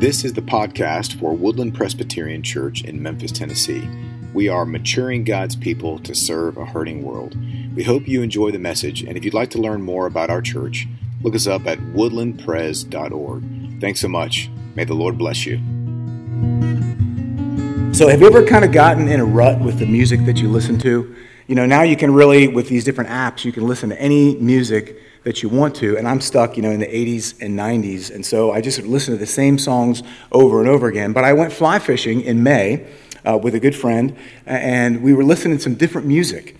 This is the podcast for Woodland Presbyterian Church in Memphis, Tennessee. We are maturing God's people to serve a hurting world. We hope you enjoy the message, and if you'd like to learn more about our church, look us up at woodlandpres.org. Thanks so much. May the Lord bless you. So, have you ever kind of gotten in a rut with the music that you listen to? You know, now you can really, with these different apps, you can listen to any music that you want to. And I'm stuck, you know, in the 80s and 90s. And so I just listen to the same songs over and over again. But I went fly fishing in May uh, with a good friend, and we were listening to some different music.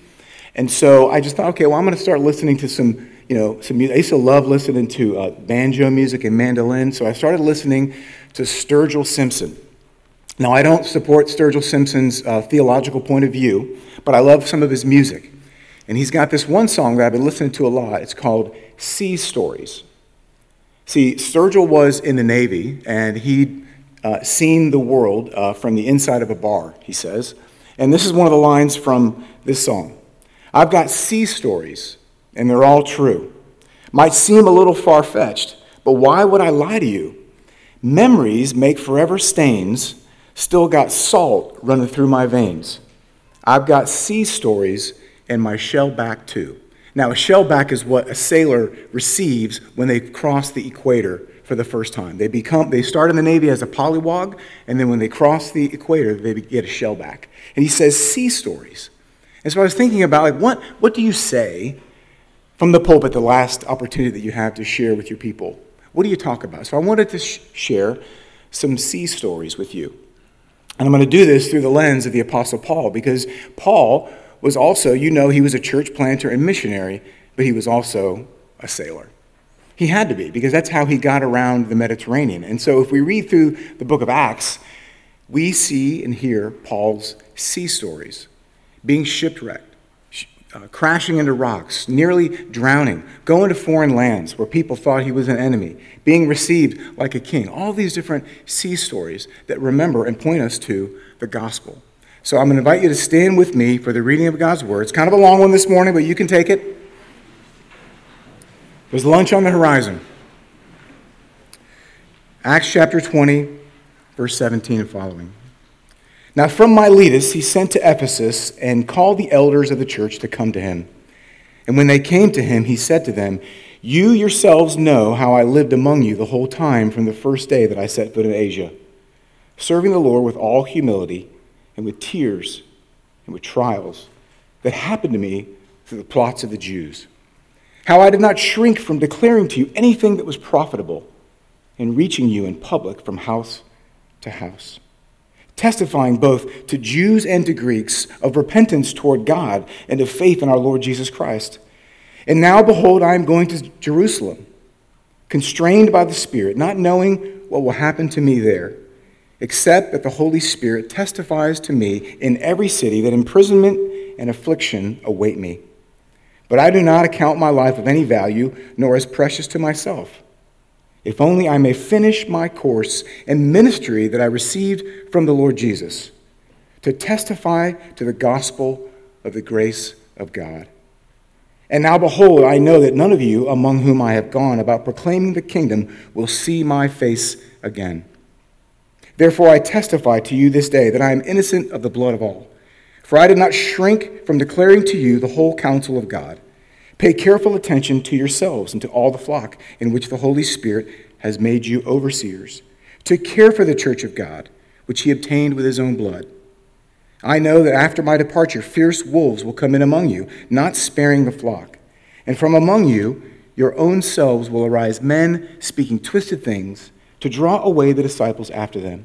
And so I just thought, okay, well, I'm going to start listening to some, you know, some music. I used to love listening to uh, banjo music and mandolin. So I started listening to Sturgill Simpson. Now, I don't support Sturgill Simpson's uh, theological point of view, but I love some of his music. And he's got this one song that I've been listening to a lot. It's called Sea Stories. See, Sturgill was in the Navy, and he'd uh, seen the world uh, from the inside of a bar, he says. And this is one of the lines from this song I've got sea stories, and they're all true. Might seem a little far fetched, but why would I lie to you? Memories make forever stains, still got salt running through my veins. I've got sea stories and my shellback too. Now, a shellback is what a sailor receives when they cross the equator for the first time. They become they start in the Navy as a polywog, and then when they cross the equator, they get a shellback. And he says sea stories. And so I was thinking about like what what do you say from the pulpit the last opportunity that you have to share with your people? What do you talk about? So I wanted to sh- share some sea stories with you. And I'm going to do this through the lens of the Apostle Paul because Paul was also, you know, he was a church planter and missionary, but he was also a sailor. He had to be, because that's how he got around the Mediterranean. And so if we read through the book of Acts, we see and hear Paul's sea stories being shipwrecked, uh, crashing into rocks, nearly drowning, going to foreign lands where people thought he was an enemy, being received like a king. All these different sea stories that remember and point us to the gospel. So I'm going to invite you to stand with me for the reading of God's Word. It's kind of a long one this morning, but you can take it. There's lunch on the horizon. Acts chapter 20, verse 17 and following. Now, from Miletus, he sent to Ephesus and called the elders of the church to come to him. And when they came to him, he said to them, You yourselves know how I lived among you the whole time from the first day that I set foot in Asia, serving the Lord with all humility and with tears and with trials that happened to me through the plots of the Jews. How I did not shrink from declaring to you anything that was profitable and reaching you in public from house to house, testifying both to Jews and to Greeks of repentance toward God and of faith in our Lord Jesus Christ. And now, behold, I am going to Jerusalem, constrained by the Spirit, not knowing what will happen to me there except that the Holy Spirit testifies to me in every city that imprisonment and affliction await me. But I do not account my life of any value, nor as precious to myself, if only I may finish my course and ministry that I received from the Lord Jesus, to testify to the gospel of the grace of God. And now, behold, I know that none of you among whom I have gone about proclaiming the kingdom will see my face again. Therefore, I testify to you this day that I am innocent of the blood of all. For I did not shrink from declaring to you the whole counsel of God. Pay careful attention to yourselves and to all the flock in which the Holy Spirit has made you overseers, to care for the church of God, which he obtained with his own blood. I know that after my departure, fierce wolves will come in among you, not sparing the flock. And from among you, your own selves will arise men speaking twisted things to draw away the disciples after them.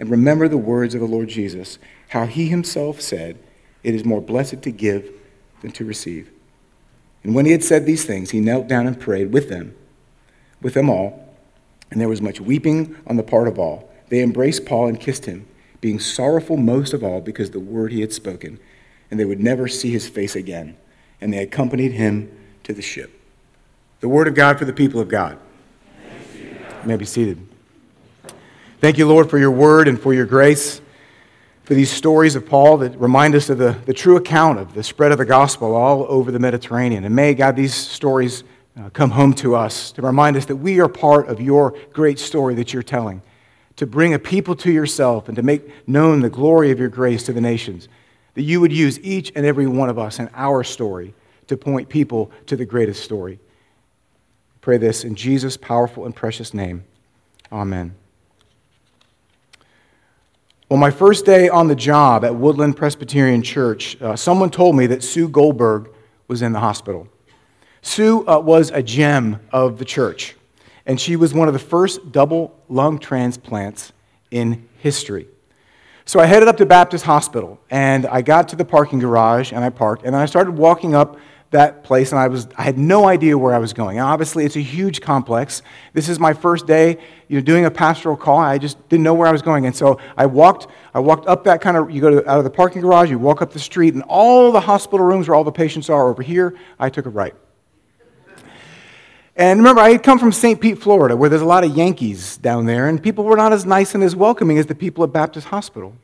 and remember the words of the Lord Jesus, how he himself said, It is more blessed to give than to receive. And when he had said these things, he knelt down and prayed with them, with them all. And there was much weeping on the part of all. They embraced Paul and kissed him, being sorrowful most of all because the word he had spoken, and they would never see his face again. And they accompanied him to the ship. The word of God for the people of God. You may be seated. Thank you, Lord, for your word and for your grace, for these stories of Paul that remind us of the, the true account of the spread of the gospel all over the Mediterranean. And may, God, these stories uh, come home to us to remind us that we are part of your great story that you're telling, to bring a people to yourself and to make known the glory of your grace to the nations, that you would use each and every one of us in our story to point people to the greatest story. Pray this in Jesus' powerful and precious name. Amen. Well, my first day on the job at Woodland Presbyterian Church, uh, someone told me that Sue Goldberg was in the hospital. Sue uh, was a gem of the church, and she was one of the first double lung transplants in history. So I headed up to Baptist Hospital, and I got to the parking garage, and I parked, and then I started walking up that place, and I, was, I had no idea where I was going. And obviously, it's a huge complex. This is my first day you know, doing a pastoral call. I just didn't know where I was going. And so I walked, I walked up that kind of, you go to, out of the parking garage, you walk up the street, and all the hospital rooms where all the patients are over here, I took a right. And remember, I had come from St. Pete, Florida, where there's a lot of Yankees down there, and people were not as nice and as welcoming as the people at Baptist Hospital.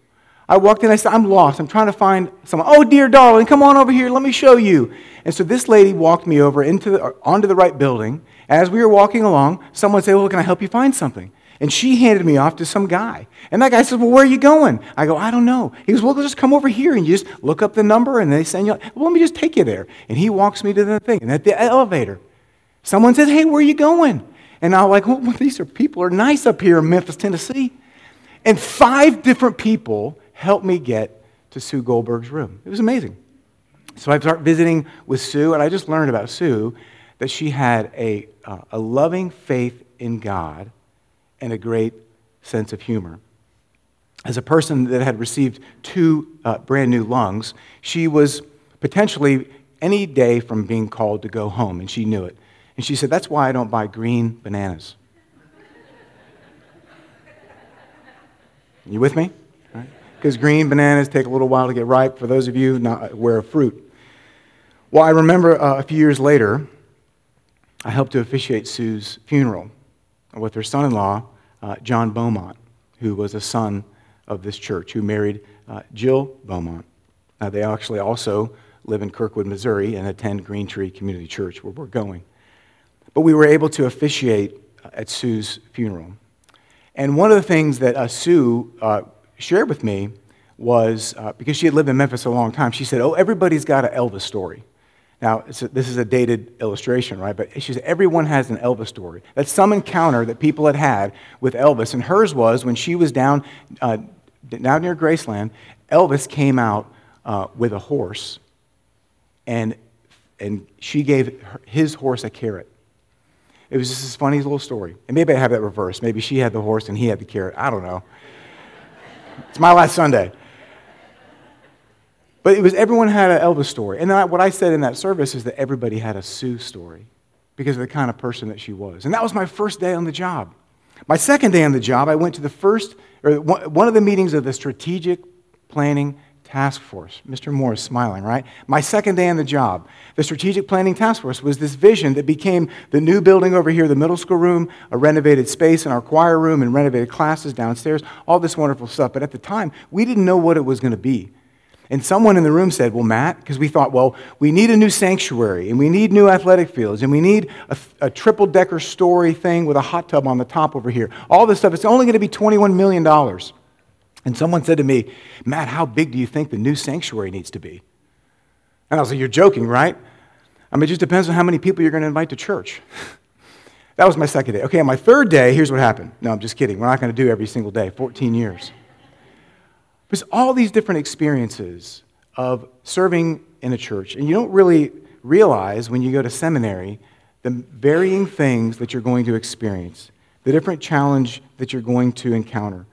I walked in, I said, I'm lost. I'm trying to find someone. Oh, dear darling, come on over here. Let me show you. And so this lady walked me over into the, uh, onto the right building. As we were walking along, someone said, Well, can I help you find something? And she handed me off to some guy. And that guy said, Well, where are you going? I go, I don't know. He goes, Well, just come over here and you just look up the number and they send you. Well, let me just take you there. And he walks me to the thing. And at the elevator, Someone says, Hey, where are you going? And I'm like, well, these are people are nice up here in Memphis, Tennessee. And five different people helped me get to Sue Goldberg's room. It was amazing. So I start visiting with Sue, and I just learned about Sue that she had a, uh, a loving faith in God and a great sense of humor. As a person that had received two uh, brand new lungs, she was potentially any day from being called to go home, and she knew it. And she said, That's why I don't buy green bananas. You with me? Because green bananas take a little while to get ripe for those of you not aware of fruit. Well, I remember uh, a few years later, I helped to officiate Sue's funeral with her son in law, uh, John Beaumont, who was a son of this church, who married uh, Jill Beaumont. Now, they actually also live in Kirkwood, Missouri, and attend Green Tree Community Church, where we're going. But we were able to officiate at Sue's funeral. And one of the things that uh, Sue uh, shared with me was uh, because she had lived in Memphis a long time, she said, Oh, everybody's got an Elvis story. Now, a, this is a dated illustration, right? But she said, Everyone has an Elvis story. That's some encounter that people had had with Elvis. And hers was when she was down, uh, down near Graceland, Elvis came out uh, with a horse, and, and she gave his horse a carrot. It was just this funny little story. And maybe I have that reversed. Maybe she had the horse and he had the carrot. I don't know. It's my last Sunday. But it was everyone had an Elvis story. And then what I said in that service is that everybody had a Sue story because of the kind of person that she was. And that was my first day on the job. My second day on the job, I went to the first, or one of the meetings of the strategic planning task force. Mr. Moore is smiling, right? My second day on the job. The strategic planning task force was this vision that became the new building over here, the middle school room, a renovated space in our choir room, and renovated classes downstairs, all this wonderful stuff. But at the time, we didn't know what it was going to be. And someone in the room said, Well, Matt, because we thought, well, we need a new sanctuary, and we need new athletic fields, and we need a, a triple decker story thing with a hot tub on the top over here. All this stuff, it's only going to be $21 million. And someone said to me, Matt, how big do you think the new sanctuary needs to be? And I was like, You're joking, right? I mean, it just depends on how many people you're going to invite to church. that was my second day. Okay, on my third day, here's what happened. No, I'm just kidding. We're not going to do every single day, 14 years. There's all these different experiences of serving in a church, and you don't really realize when you go to seminary the varying things that you're going to experience, the different challenge that you're going to encounter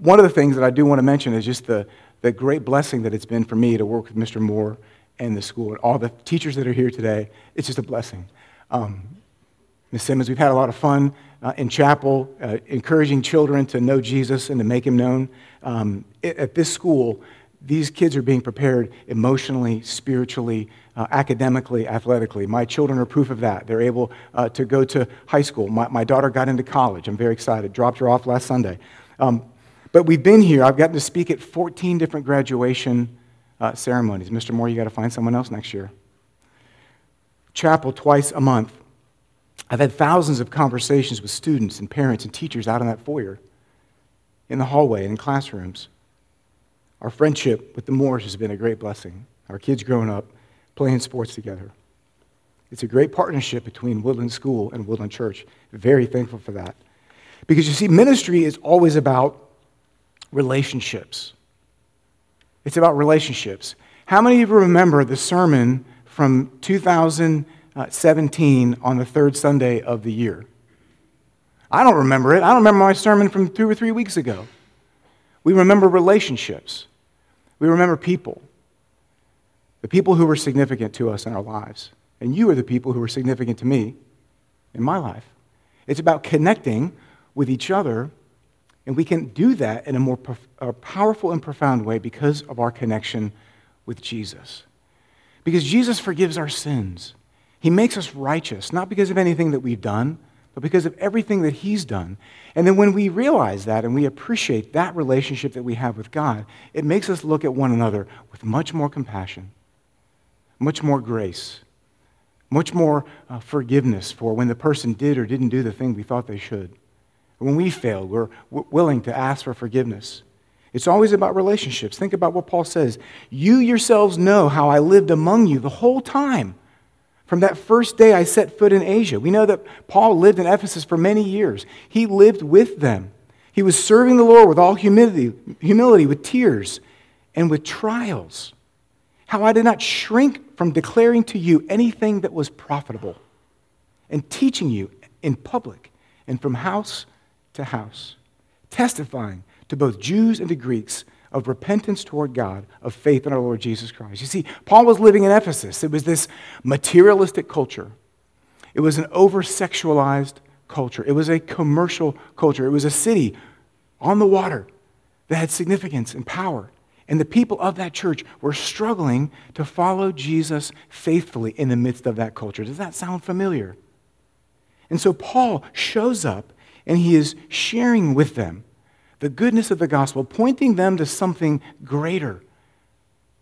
one of the things that I do want to mention is just the, the great blessing that it's been for me to work with Mr. Moore and the school and all the teachers that are here today. It's just a blessing. Um, Ms. Simmons, we've had a lot of fun uh, in chapel, uh, encouraging children to know Jesus and to make him known. Um, at this school, these kids are being prepared emotionally, spiritually, uh, academically, athletically. My children are proof of that. They're able uh, to go to high school. My, my, daughter got into college. I'm very excited. Dropped her off last Sunday. Um, but we've been here. I've gotten to speak at 14 different graduation uh, ceremonies. Mr. Moore, you got to find someone else next year. Chapel twice a month. I've had thousands of conversations with students and parents and teachers out in that foyer, in the hallway, and in classrooms. Our friendship with the Moores has been a great blessing. Our kids growing up playing sports together. It's a great partnership between Woodland School and Woodland Church. Very thankful for that. Because you see, ministry is always about relationships. It's about relationships. How many of you remember the sermon from 2017 on the third Sunday of the year? I don't remember it. I don't remember my sermon from two or three weeks ago. We remember relationships. We remember people. The people who were significant to us in our lives. And you are the people who were significant to me in my life. It's about connecting with each other, and we can do that in a more a powerful and profound way because of our connection with Jesus. Because Jesus forgives our sins. He makes us righteous, not because of anything that we've done, but because of everything that He's done. And then when we realize that and we appreciate that relationship that we have with God, it makes us look at one another with much more compassion, much more grace, much more uh, forgiveness for when the person did or didn't do the thing we thought they should. When we fail, we're w- willing to ask for forgiveness. It's always about relationships. Think about what Paul says. You yourselves know how I lived among you the whole time from that first day I set foot in Asia. We know that Paul lived in Ephesus for many years. He lived with them. He was serving the Lord with all humility, humility with tears and with trials. How I did not shrink from declaring to you anything that was profitable and teaching you in public and from house to house, testifying to both Jews and to Greeks of repentance toward God, of faith in our Lord Jesus Christ. You see, Paul was living in Ephesus. It was this materialistic culture, it was an over sexualized culture, it was a commercial culture, it was a city on the water that had significance and power. And the people of that church were struggling to follow Jesus faithfully in the midst of that culture. Does that sound familiar? And so Paul shows up and he is sharing with them the goodness of the gospel, pointing them to something greater.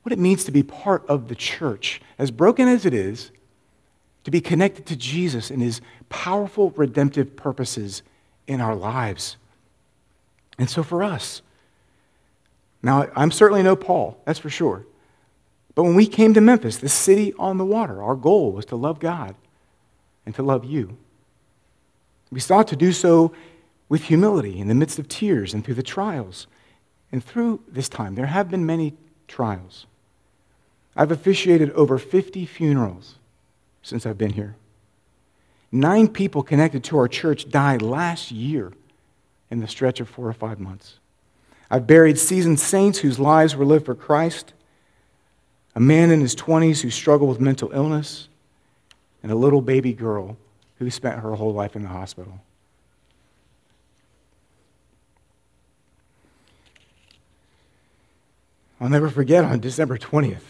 What it means to be part of the church, as broken as it is, to be connected to Jesus and his powerful redemptive purposes in our lives. And so for us, now I'm certainly no Paul, that's for sure. But when we came to Memphis, the city on the water, our goal was to love God and to love you. We sought to do so with humility in the midst of tears and through the trials. And through this time, there have been many trials. I've officiated over 50 funerals since I've been here. Nine people connected to our church died last year in the stretch of four or five months. I've buried seasoned saints whose lives were lived for Christ, a man in his 20s who struggled with mental illness, and a little baby girl who spent her whole life in the hospital. I'll never forget on December 20th.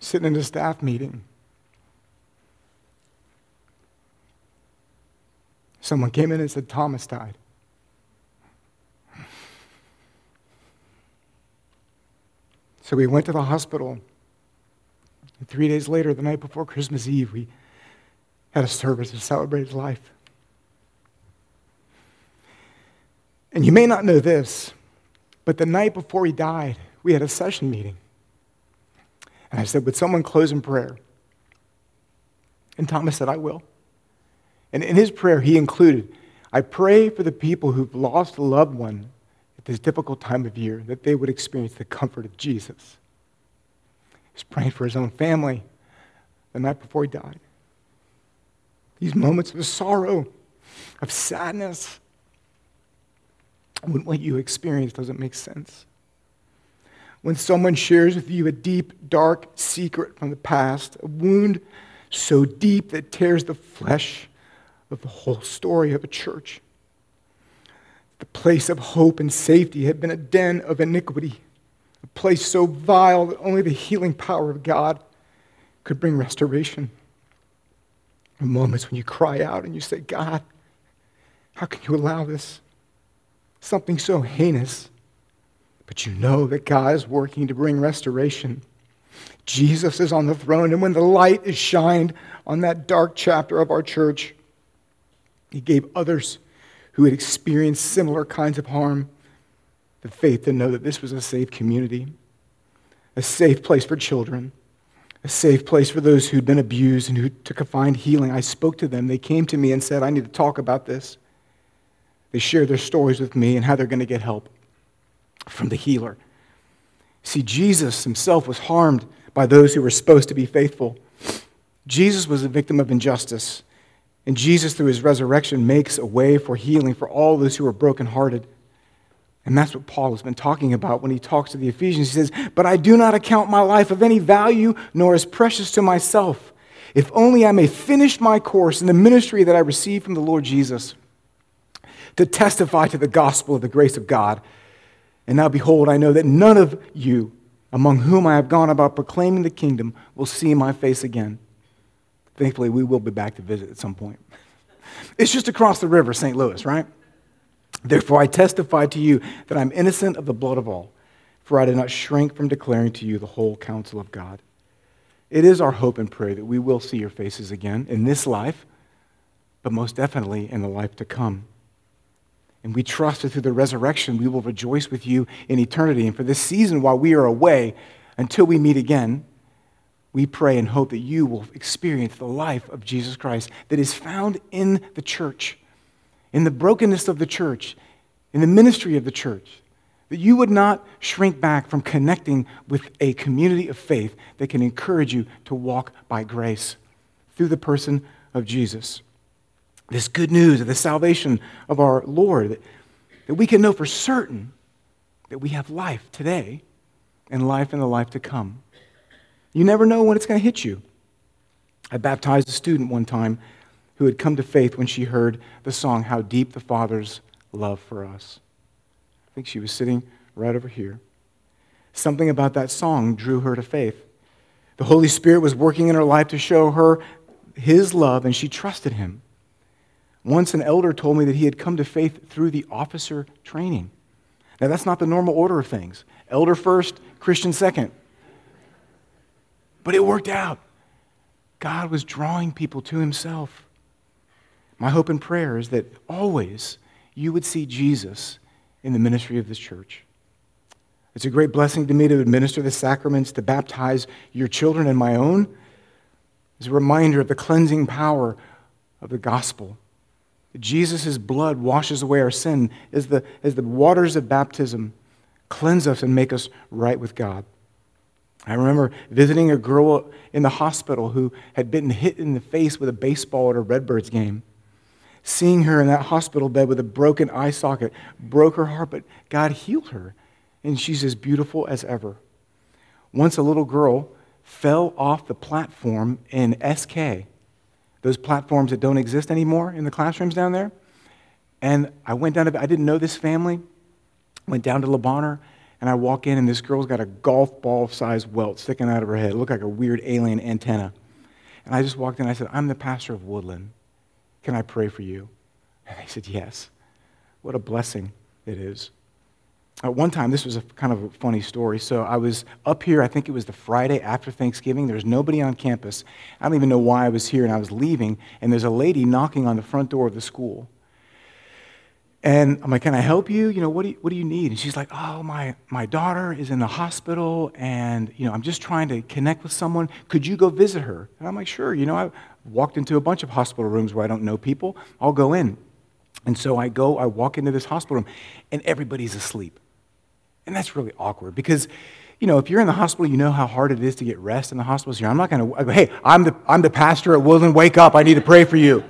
Sitting in a staff meeting. Someone came in and said, Thomas died. So we went to the hospital. And three days later, the night before Christmas Eve, we had a service to celebrate his life. And you may not know this, but the night before he died, we had a session meeting. And I said, Would someone close in prayer? And Thomas said, I will. And in his prayer, he included, I pray for the people who've lost a loved one at this difficult time of year, that they would experience the comfort of Jesus. He's praying for his own family the night before he died these moments of sorrow, of sadness, when what you experience doesn't make sense. when someone shares with you a deep, dark secret from the past, a wound so deep that tears the flesh of the whole story of a church. The place of hope and safety had been a den of iniquity, a place so vile that only the healing power of God could bring restoration. In moments when you cry out and you say, God, how can you allow this? Something so heinous. But you know that God is working to bring restoration. Jesus is on the throne, and when the light is shined on that dark chapter of our church, He gave others who had experienced similar kinds of harm the faith to know that this was a safe community, a safe place for children, a safe place for those who'd been abused and who took a find healing. I spoke to them. They came to me and said, I need to talk about this. They shared their stories with me and how they're going to get help from the healer. See, Jesus himself was harmed by those who were supposed to be faithful. Jesus was a victim of injustice. And Jesus, through his resurrection, makes a way for healing for all those who are brokenhearted. And that's what Paul has been talking about when he talks to the Ephesians. He says, But I do not account my life of any value, nor as precious to myself, if only I may finish my course in the ministry that I received from the Lord Jesus, to testify to the gospel of the grace of God. And now, behold, I know that none of you, among whom I have gone about proclaiming the kingdom, will see my face again. Thankfully, we will be back to visit at some point. It's just across the river, St. Louis, right? Therefore, I testify to you that I'm innocent of the blood of all, for I did not shrink from declaring to you the whole counsel of God. It is our hope and prayer that we will see your faces again in this life, but most definitely in the life to come. And we trust that through the resurrection, we will rejoice with you in eternity. And for this season, while we are away, until we meet again, we pray and hope that you will experience the life of Jesus Christ that is found in the church, in the brokenness of the church, in the ministry of the church. That you would not shrink back from connecting with a community of faith that can encourage you to walk by grace through the person of Jesus. This good news of the salvation of our Lord, that, we can know for certain that we have life today and life in the life to come. You never know when it's going to hit you. I baptized a student one time who had come to faith when she heard the song, How Deep the Father's Love for Us. I think she was sitting right over here. Something about that song drew her to faith. The Holy Spirit was working in her life to show her his love, and she trusted him. Once an elder told me that he had come to faith through the officer training. Now, that's not the normal order of things. Elder first, Christian second. But it worked out. God was drawing people to himself. My hope and prayer is that always you would see Jesus in the ministry of this church. It's a great blessing to me to administer the sacraments, to baptize your children and my own. It's a reminder of the cleansing power of the gospel. Jesus' blood washes away our sin as the, as the waters of baptism cleanse us and make us right with God. I remember visiting a girl in the hospital who had been hit in the face with a baseball at a Redbirds game. Seeing her in that hospital bed with a broken eye socket broke her heart, but God healed her, and she's as beautiful as ever. Once a little girl fell off the platform in SK, those platforms that don't exist anymore in the classrooms down there. And I went down to, I didn't know this family, went down to Le Bonheur, and I walk in, and this girl's got a golf ball sized welt sticking out of her head. It looked like a weird alien antenna. And I just walked in, I said, I'm the pastor of Woodland. Can I pray for you? And they said, Yes. What a blessing it is. At one time, this was a kind of a funny story. So I was up here, I think it was the Friday after Thanksgiving. There was nobody on campus. I don't even know why I was here, and I was leaving, and there's a lady knocking on the front door of the school. And I'm like, can I help you? You know, what do you, what do you need? And she's like, oh, my, my daughter is in the hospital and, you know, I'm just trying to connect with someone. Could you go visit her? And I'm like, sure. You know, I walked into a bunch of hospital rooms where I don't know people. I'll go in. And so I go, I walk into this hospital room and everybody's asleep. And that's really awkward because, you know, if you're in the hospital, you know how hard it is to get rest in the hospital. So I'm not going to, hey, I'm the, I'm the pastor at Woodland, wake up. I need to pray for you.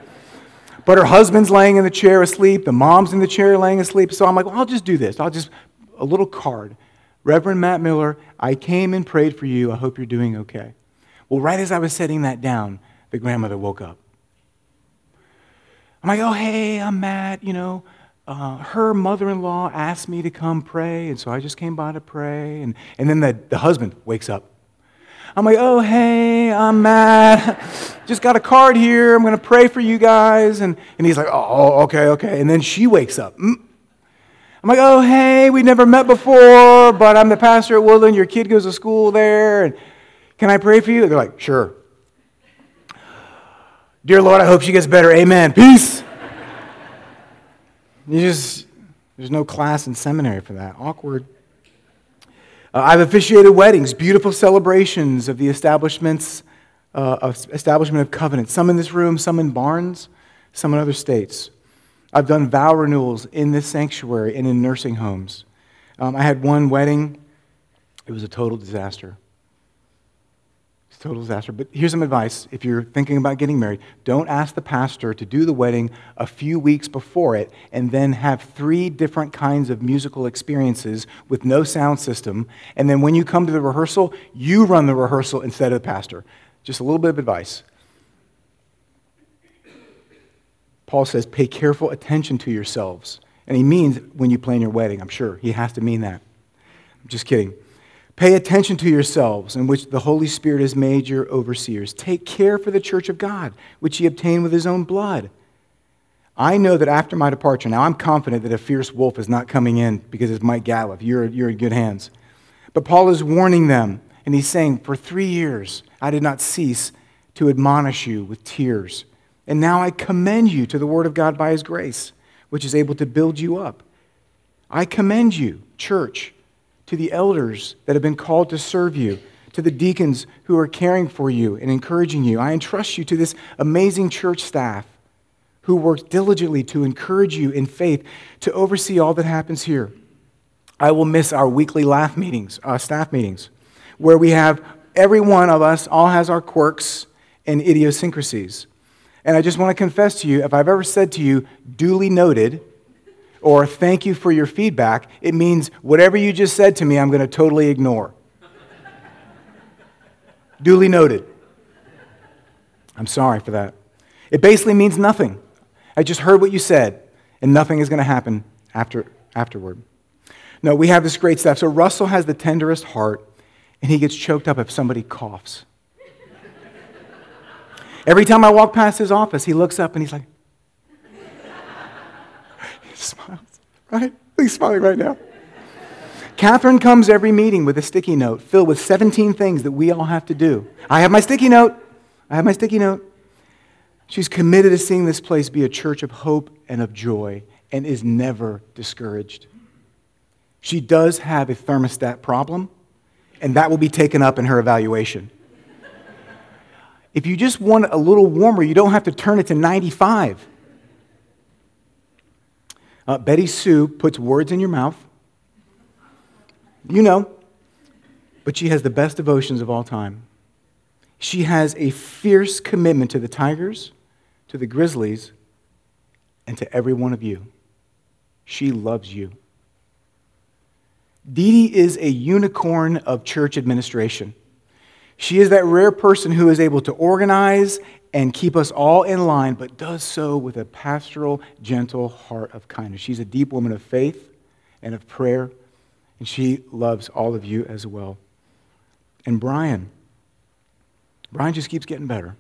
But her husband's laying in the chair asleep. The mom's in the chair laying asleep. So I'm like, well, I'll just do this. I'll just, a little card. Reverend Matt Miller, I came and prayed for you. I hope you're doing okay. Well, right as I was setting that down, the grandmother woke up. I'm like, oh, hey, I'm Matt. You know, uh, her mother in law asked me to come pray, and so I just came by to pray. And, and then the, the husband wakes up. I'm like, oh, hey, I'm Matt. Just got a card here. I'm going to pray for you guys. And, and he's like, oh, okay, okay. And then she wakes up. Mm. I'm like, oh, hey, we never met before, but I'm the pastor at Woodland. Your kid goes to school there. And can I pray for you? They're like, sure. Dear Lord, I hope she gets better. Amen. Peace. You just, there's no class in seminary for that. Awkward. Uh, I've officiated weddings, beautiful celebrations of the establishments, uh, of establishment of covenants. Some in this room, some in barns, some in other states. I've done vow renewals in this sanctuary and in nursing homes. Um, I had one wedding. It was a total disaster total disaster. But here's some advice if you're thinking about getting married don't ask the pastor to do the wedding a few weeks before it and then have three different kinds of musical experiences with no sound system. And then when you come to the rehearsal, you run the rehearsal instead of the pastor. Just a little bit of advice. Paul says, pay careful attention to yourselves. And he means when you plan your wedding, I'm sure. He has to mean that. I'm just kidding. Pay attention to yourselves, in which the Holy Spirit has made your overseers. Take care for the church of God, which he obtained with his own blood. I know that after my departure, now I'm confident that a fierce wolf is not coming in because it's Mike Gallup. You're, you're in good hands. But Paul is warning them, and he's saying, For three years I did not cease to admonish you with tears. And now I commend you to the word of God by his grace, which is able to build you up. I commend you, church to the elders that have been called to serve you, to the deacons who are caring for you and encouraging you. I entrust you to this amazing church staff who work diligently to encourage you in faith to oversee all that happens here. I will miss our weekly laugh meetings, uh, staff meetings, where we have every one of us all has our quirks and idiosyncrasies. And I just want to confess to you if I've ever said to you, duly noted, or thank you for your feedback, it means whatever you just said to me, I'm going to totally ignore. Duly noted. I'm sorry for that. It basically means nothing. I just heard what you said, and nothing is going to happen after, afterward. No, we have this great stuff. So Russell has the tenderest heart, and he gets choked up if somebody coughs. Every time I walk past his office, he looks up and he's like, smiles, right? He's smiling right now. Catherine comes every meeting with a sticky note filled with 17 things that we all have to do. I have my sticky note. I have my sticky note. She's committed to seeing this place be a church of hope and of joy and is never discouraged. She does have a thermostat problem, and that will be taken up in her evaluation. If you just want a little warmer, you don't have to turn it to 95. Uh, Betty Sue puts words in your mouth. You know, but she has the best devotions of all time. She has a fierce commitment to the Tigers, to the Grizzlies, and to every one of you. She loves you. Dee Dee is a unicorn of church administration. She is that rare person who is able to organize and keep us all in line, but does so with a pastoral, gentle heart of kindness. She's a deep woman of faith and of prayer, and she loves all of you as well. And Brian, Brian just keeps getting better.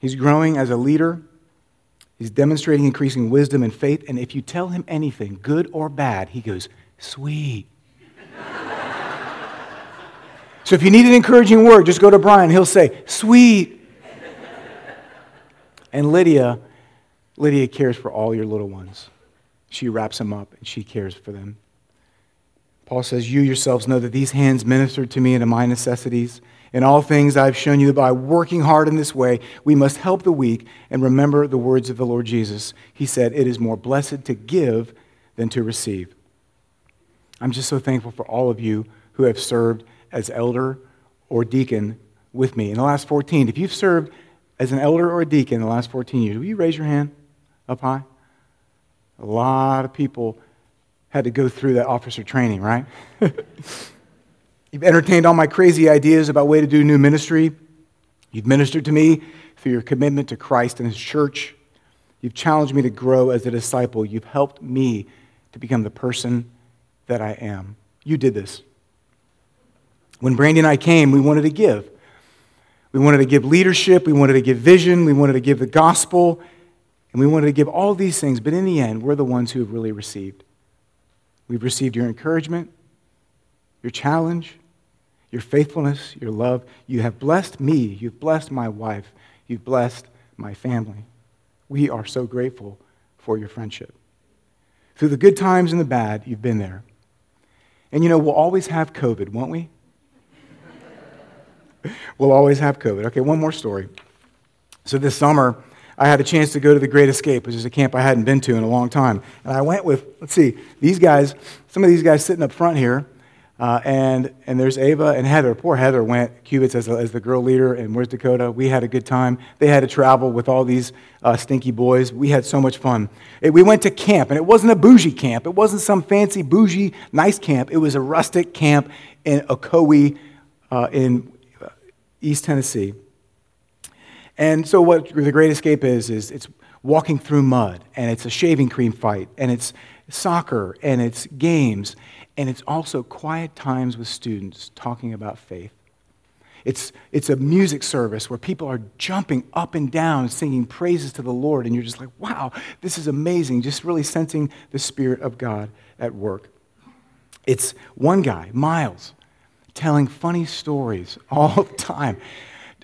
He's growing as a leader. He's demonstrating increasing wisdom and faith. And if you tell him anything, good or bad, he goes, sweet. so if you need an encouraging word, just go to Brian. He'll say, sweet. And Lydia, Lydia cares for all your little ones. She wraps them up and she cares for them. Paul says, You yourselves know that these hands ministered to me and to my necessities. In all things, I've shown you that by working hard in this way, we must help the weak and remember the words of the Lord Jesus. He said, It is more blessed to give than to receive. I'm just so thankful for all of you who have served as elder or deacon with me. In the last 14, if you've served as an elder or a deacon in the last 14 years, will you raise your hand up high? A lot of people had to go through that officer training, right? You've entertained all my crazy ideas about way to do new ministry. You've ministered to me through your commitment to Christ and his church. You've challenged me to grow as a disciple. You've helped me to become the person that I am. You did this. When Brandy and I came, we wanted to give. We wanted to give leadership, we wanted to give vision, we wanted to give the gospel, and we wanted to give all these things, but in the end, we're the ones who have really received. We've received your encouragement, your challenge, your faithfulness, your love. You have blessed me, you've blessed my wife, you've blessed my family. We are so grateful for your friendship. Through the good times and the bad, you've been there. And you know, we'll always have COVID, won't we? we'll always have COVID. Okay, one more story. So this summer, I had a chance to go to the Great Escape, which is a camp I hadn't been to in a long time. And I went with, let's see, these guys, some of these guys sitting up front here. Uh, and, and there's Ava and Heather. Poor Heather went, Cubits as, as the girl leader, and where's Dakota? We had a good time. They had to travel with all these uh, stinky boys. We had so much fun. It, we went to camp, and it wasn't a bougie camp. It wasn't some fancy, bougie, nice camp. It was a rustic camp in Ocoee uh, in East Tennessee. And so, what the Great Escape is, is it's walking through mud, and it's a shaving cream fight, and it's soccer, and it's games, and it's also quiet times with students talking about faith. It's, it's a music service where people are jumping up and down, singing praises to the Lord, and you're just like, wow, this is amazing, just really sensing the Spirit of God at work. It's one guy, Miles, telling funny stories all the time,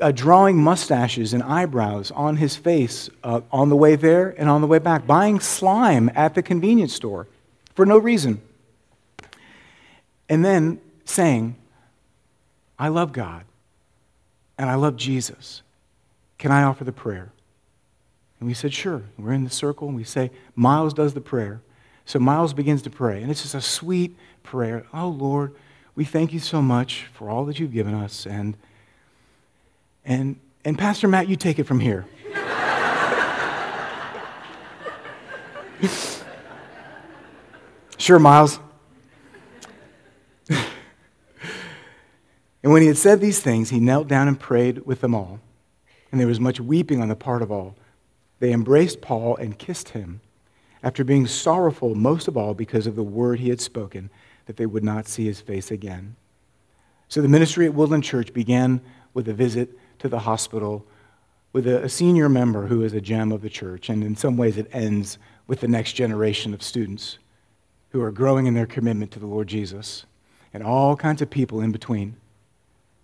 uh, drawing mustaches and eyebrows on his face uh, on the way there and on the way back, buying slime at the convenience store for no reason. And then saying, I love God and I love Jesus. Can I offer the prayer? And we said, Sure. We're in the circle and we say, Miles does the prayer. So Miles begins to pray. And it's just a sweet prayer. Oh, Lord we thank you so much for all that you've given us. And, and, and Pastor Matt, you take it from here. sure, Miles. and when he had said these things, he knelt down and prayed with them all. And there was much weeping on the part of all. They embraced Paul and kissed him, after being sorrowful most of all because of the word he had spoken that they would not see his face again. So the ministry at Woodland Church began with a visit to the hospital with a, senior member who is a gem of the church. And in some ways, it ends with the next generation of students who are growing in their commitment to the Lord Jesus and all kinds of people in between.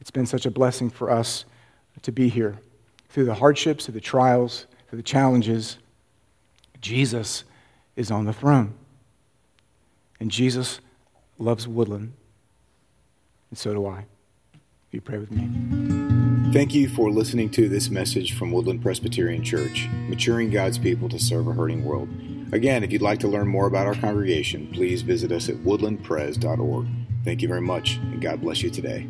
It's been such a blessing for us to be here through the hardships, through the trials, through the challenges. Jesus is on the throne. And Jesus loves Woodland, and so do I. you pray with me? Thank you for listening to this message from Woodland Presbyterian Church, maturing God's people to serve a hurting world. Again, if you'd like to learn more about our congregation, please visit us at woodlandpres.org. Thank you very much, and God bless you today.